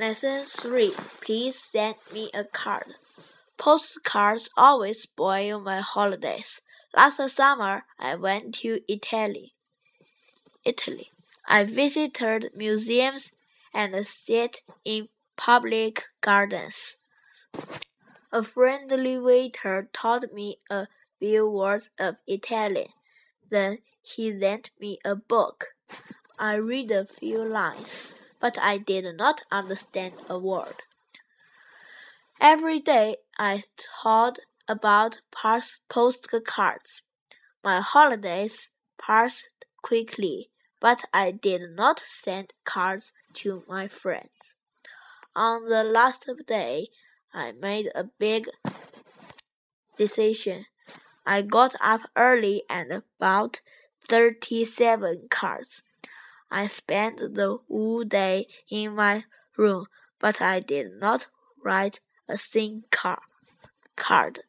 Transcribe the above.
Lesson 3 Please send me a card. Postcards always spoil my holidays. Last summer, I went to Italy. Italy. I visited museums and sat in public gardens. A friendly waiter taught me a few words of Italian. Then he lent me a book. I read a few lines, but I did not understand a word. Every day I thought about postcards. My holidays passed quickly, but I did not send cards to my friends. On the last day, I made a big decision. I got up early and bought 37 cards. I spent the whole day in my room, but I did not write a single card.